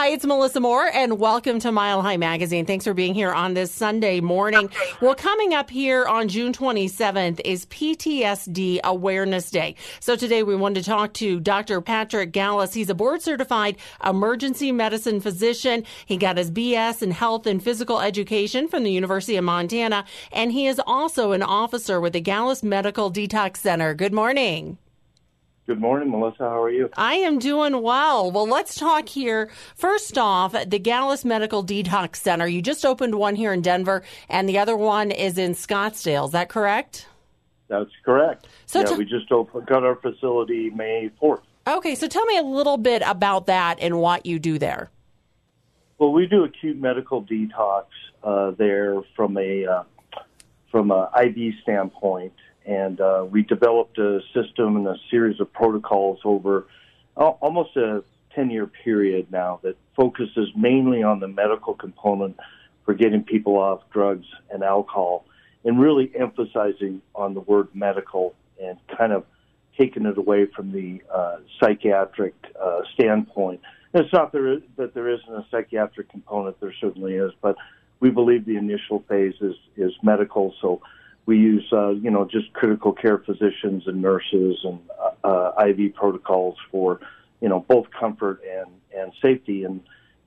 Hi, it's Melissa Moore, and welcome to Mile High Magazine. Thanks for being here on this Sunday morning. Well, coming up here on June 27th is PTSD Awareness Day. So today we wanted to talk to Dr. Patrick Gallus. He's a board certified emergency medicine physician. He got his BS in health and physical education from the University of Montana, and he is also an officer with the Gallus Medical Detox Center. Good morning. Good morning, Melissa. How are you? I am doing well. Well, let's talk here. First off, the Gallus Medical Detox Center. You just opened one here in Denver, and the other one is in Scottsdale. Is that correct? That's correct. So yeah, t- we just opened, got our facility May 4th. Okay, so tell me a little bit about that and what you do there. Well, we do acute medical detox uh, there from a uh, from a IV standpoint, and uh, we developed a system and a series of protocols over almost a 10 year period now that focuses mainly on the medical component for getting people off drugs and alcohol and really emphasizing on the word medical and kind of taking it away from the uh, psychiatric uh, standpoint. And it's not there, that there isn't a psychiatric component, there certainly is, but we believe the initial phase is, is medical. So we use, uh, you know, just critical care physicians and nurses and uh, IV protocols for, you know, both comfort and, and safety. And,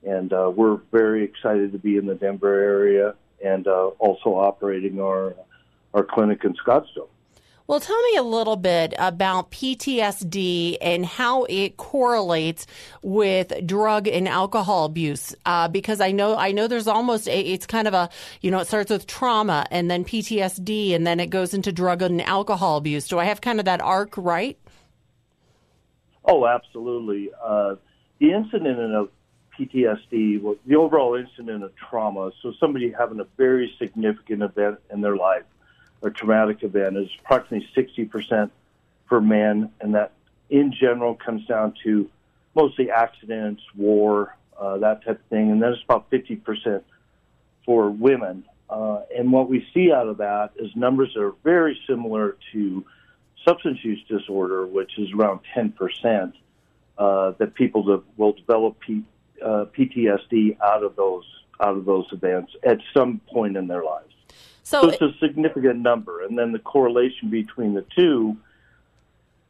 and uh, we're very excited to be in the Denver area and uh, also operating our, our clinic in Scottsdale. Well, tell me a little bit about PTSD and how it correlates with drug and alcohol abuse. Uh, because I know, I know there's almost a, it's kind of a, you know, it starts with trauma and then PTSD and then it goes into drug and alcohol abuse. Do I have kind of that arc right? Oh, absolutely. Uh, the incident of PTSD, the overall incident of trauma, so somebody having a very significant event in their life or traumatic event is approximately 60% for men, and that in general comes down to mostly accidents, war, uh, that type of thing, and then it's about 50% for women. Uh, and what we see out of that is numbers that are very similar to substance use disorder, which is around 10%, uh, that people will develop P- uh, PTSD out of those out of those events at some point in their lives. So, So it's a significant number. And then the correlation between the two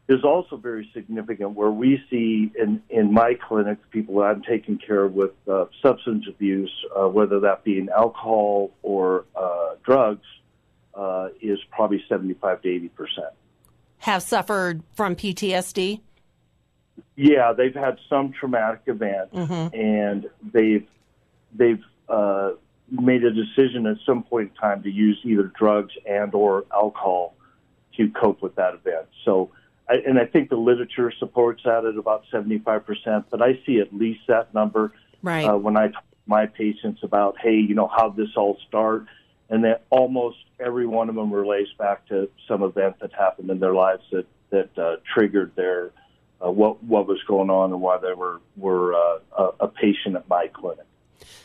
is also very significant, where we see in, in my clinic, people that I'm taking care of with uh, substance abuse, uh, whether that be in alcohol or uh, drugs, uh, is probably 75 to 80 percent. have suffered from PTSD? Yeah, they've had some traumatic event, and they've they've uh, made a decision at some point in time to use either drugs and or alcohol to cope with that event. So, I, and I think the literature supports that at about seventy five percent. But I see at least that number Right. uh, when I talk to my patients about, hey, you know, how this all start, and that almost every one of them relates back to some event that happened in their lives that that uh, triggered their uh, what what was going on and why they were were uh, a, a patient at my clinic.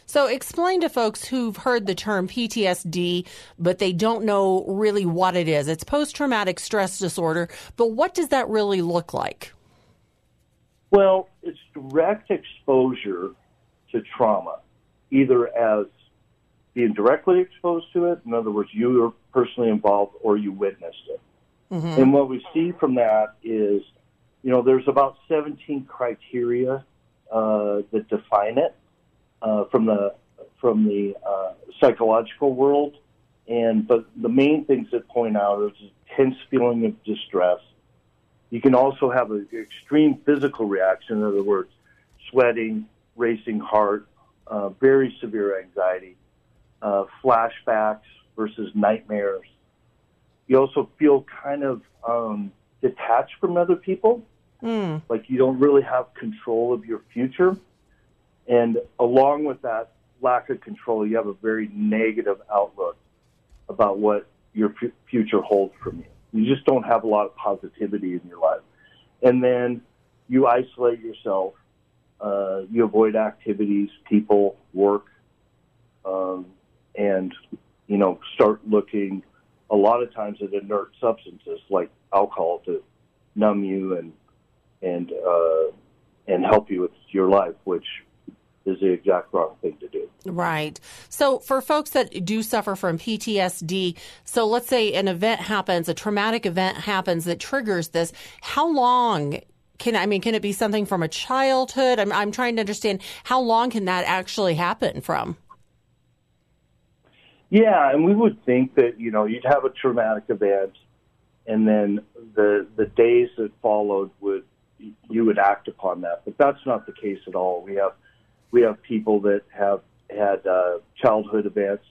So explain to folks who've heard the term PTSD, but they don't know really what it is. It's post traumatic stress disorder, but what does that really look like? Well, it's direct exposure to trauma, either as being directly exposed to it, in other words, you were personally involved or you witnessed it. And what we see from that is, you know, there's about 17 criteria uh, that define it uh, from the from the uh, psychological world, and but the main things that point out is a intense feeling of distress. You can also have an extreme physical reaction, in other words, sweating, racing heart, uh, very severe anxiety, uh, flashbacks versus nightmares. You also feel kind of um, detached from other people, Mm. like you don't really have control of your future. And along with that lack of control, you have a very negative outlook about what your f- future holds for you. You just don't have a lot of positivity in your life. And then you isolate yourself. Uh, you avoid activities, people, work, um, and you know start looking a lot of times at inert substances like alcohol to numb you and and uh, and help you with your life, which is the exact wrong thing to do. Right. So, for folks that do suffer from PTSD, so let's say an event happens, a traumatic event happens that triggers this, how long can I mean, can it be something from a childhood? I'm, I'm trying to understand how long can that actually happen from? Yeah, and we would think that, you know, you'd have a traumatic event and then the the days that followed would you would act upon that. But that's not the case at all. We have we have people that have had uh, childhood events,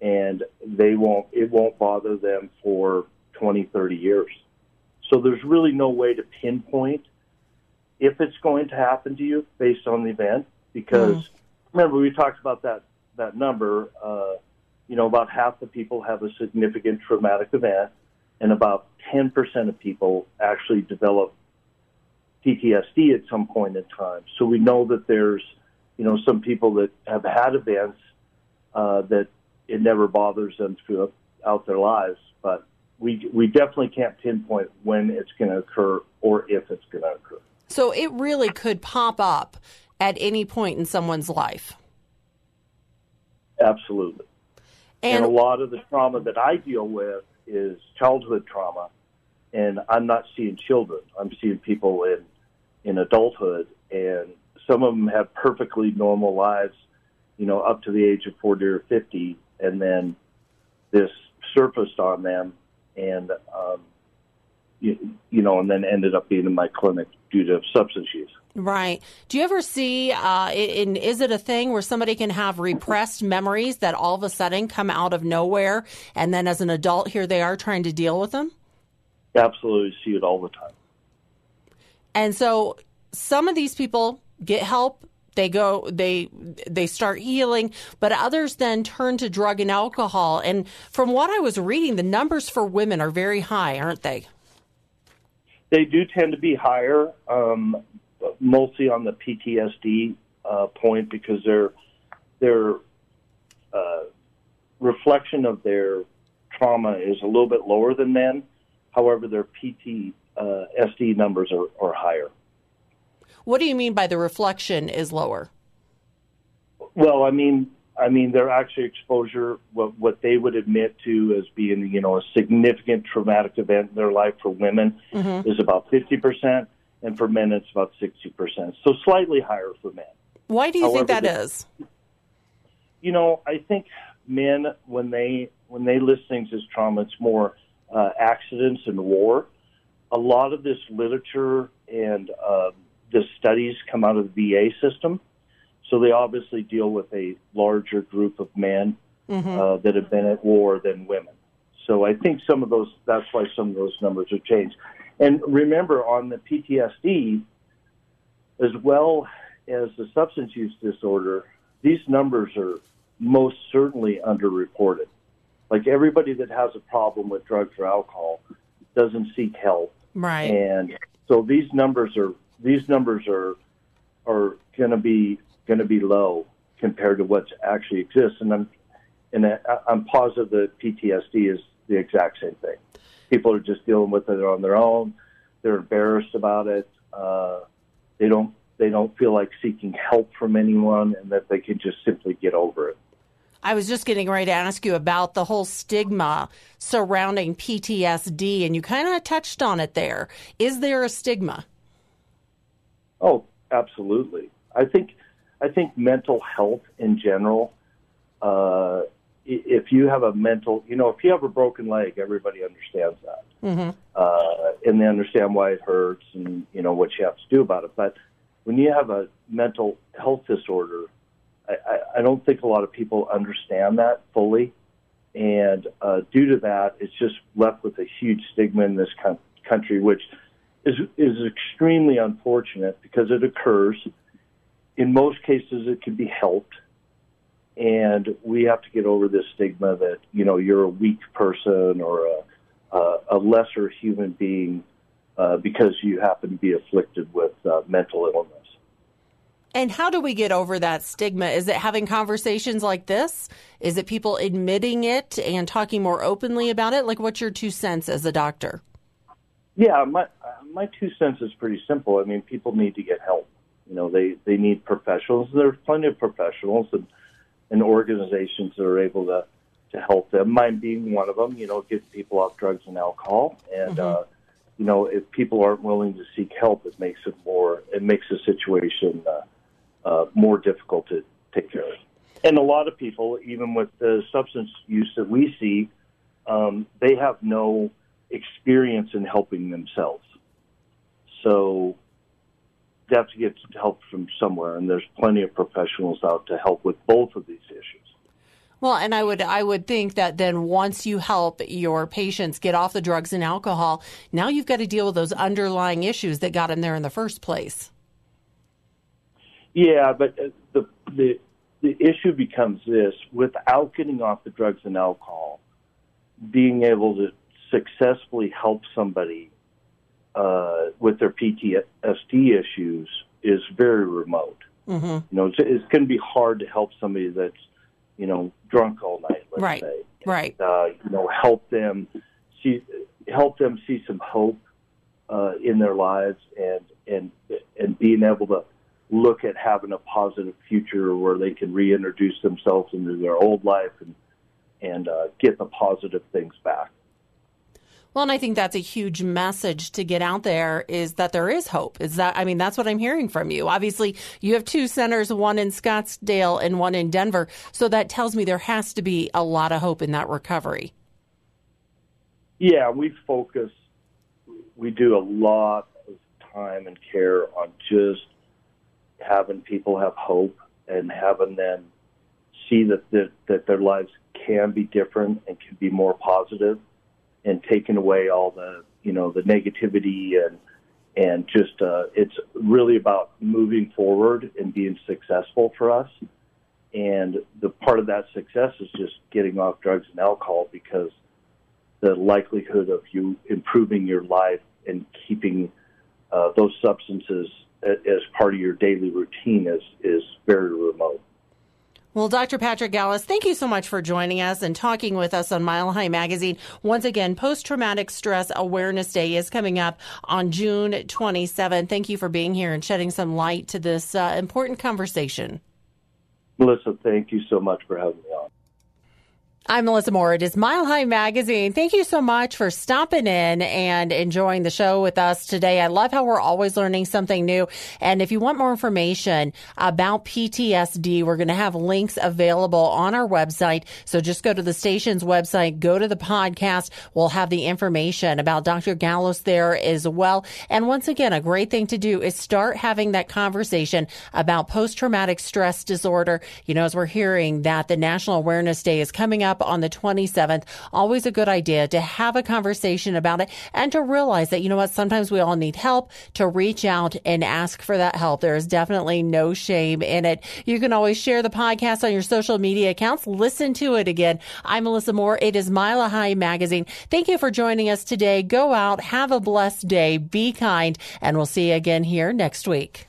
and they won't it won't bother them for 20, 30 years. So there's really no way to pinpoint if it's going to happen to you based on the event. Because mm. remember, we talked about that that number. Uh, you know, about half the people have a significant traumatic event, and about 10% of people actually develop PTSD at some point in time. So we know that there's you know, some people that have had events uh, that it never bothers them throughout their lives, but we we definitely can't pinpoint when it's going to occur or if it's going to occur. So it really could pop up at any point in someone's life. Absolutely. And, and a lot of the trauma that I deal with is childhood trauma, and I'm not seeing children. I'm seeing people in in adulthood, and some of them have perfectly normal lives, you know, up to the age of 40 or 50, and then this surfaced on them, and um, you, you know, and then ended up being in my clinic due to substance use. Right. Do you ever see, uh, in, is it a thing where somebody can have repressed memories that all of a sudden come out of nowhere, and then as an adult, here they are trying to deal with them? Absolutely, see it all the time. And so some of these people get help they go they they start healing. But others then turn to drug and alcohol. And from what i was reading the numbers for women are very high aren't they? They do tend to be higher um, mostly on the ptsd uh, point because their their uh, reflection of their trauma is a little bit lower than men. However their ptsd uh, numbers are, are higher what do you mean by the reflection is lower? Well, I mean, I mean, their actual exposure, what, what they would admit to as being, you know, a significant traumatic event in their life for women mm-hmm. is about 50%, and for men it's about 60%. So slightly higher for men. Why do you However, think that they, is? You know, I think men, when they, when they list things as trauma, it's more uh, accidents and war. A lot of this literature and, um, the studies come out of the VA system. So they obviously deal with a larger group of men mm-hmm. uh, that have been at war than women. So I think some of those, that's why some of those numbers have changed. And remember, on the PTSD, as well as the substance use disorder, these numbers are most certainly underreported. Like everybody that has a problem with drugs or alcohol doesn't seek help. Right. And so these numbers are these numbers are are going to be going to be low compared to what actually exists. And I'm and I'm positive that PTSD is the exact same thing. People are just dealing with it on their own. They're embarrassed about it. Uh, they don't they don't feel like seeking help from anyone, and that they can just simply get over it. I was just getting ready to ask you about the whole stigma surrounding PTSD, and you kind of touched on it there. Is there a stigma? Oh, absolutely. I think I think mental health in general. Uh, if you have a mental, you know, if you have a broken leg, everybody understands that, mm-hmm. uh, and they understand why it hurts and you know what you have to do about it. But when you have a mental health disorder, I, I, I don't think a lot of people understand that fully, and uh, due to that, it's just left with a huge stigma in this country, which is is extremely unfortunate because it occurs. In most cases, it can be helped, and we have to get over this stigma that you know you're a weak person or a a, a lesser human being uh, because you happen to be afflicted with uh, mental illness. And how do we get over that stigma? Is it having conversations like this? Is it people admitting it and talking more openly about it? Like, what's your two cents as a doctor? Yeah, my my two cents is pretty simple. I mean, people need to get help. You know, they, they need professionals. There's plenty of professionals and, and organizations that are able to, to help them. Mine being one of them, you know, get people off drugs and alcohol. And, mm-hmm. uh, you know, if people aren't willing to seek help, it makes it more, it makes the situation uh, uh, more difficult to take care of. And a lot of people, even with the substance use that we see, um, they have no experience in helping themselves. So they have to get help from somewhere, and there's plenty of professionals out to help with both of these issues. Well, and I would I would think that then once you help your patients get off the drugs and alcohol, now you've got to deal with those underlying issues that got them there in the first place. Yeah, but uh, the the the issue becomes this: without getting off the drugs and alcohol, being able to successfully help somebody uh, with their PTSD issues is very remote. Mm-hmm. You know, it's, it's going to be hard to help somebody that's you know drunk all night. Let's right. say, right. Uh, you know, help them see help them see some hope uh, in their lives and and and being able to look at having a positive future where they can reintroduce themselves into their old life and and uh, get the positive things back. Well, and I think that's a huge message to get out there is that there is hope. Is that, I mean, that's what I'm hearing from you. Obviously, you have two centers, one in Scottsdale and one in Denver. So that tells me there has to be a lot of hope in that recovery. Yeah, we focus, we do a lot of time and care on just having people have hope and having them see that, that, that their lives can be different and can be more positive and taking away all the you know the negativity and and just uh, it's really about moving forward and being successful for us. And the part of that success is just getting off drugs and alcohol because the likelihood of you improving your life and keeping uh, those substances as part of your daily routine is is. Well, Dr. Patrick Gallus, thank you so much for joining us and talking with us on Mile High Magazine. Once again, Post Traumatic Stress Awareness Day is coming up on June 27. Thank you for being here and shedding some light to this uh, important conversation. Melissa, thank you so much for having me on. I'm Melissa Moore. It is Mile High Magazine. Thank you so much for stopping in and enjoying the show with us today. I love how we're always learning something new. And if you want more information about PTSD, we're going to have links available on our website. So just go to the station's website, go to the podcast. We'll have the information about Dr. Gallus there as well. And once again, a great thing to do is start having that conversation about post traumatic stress disorder. You know, as we're hearing that the National Awareness Day is coming up up on the 27th. Always a good idea to have a conversation about it and to realize that, you know what, sometimes we all need help to reach out and ask for that help. There is definitely no shame in it. You can always share the podcast on your social media accounts. Listen to it again. I'm Melissa Moore. It is Mile High Magazine. Thank you for joining us today. Go out, have a blessed day, be kind, and we'll see you again here next week.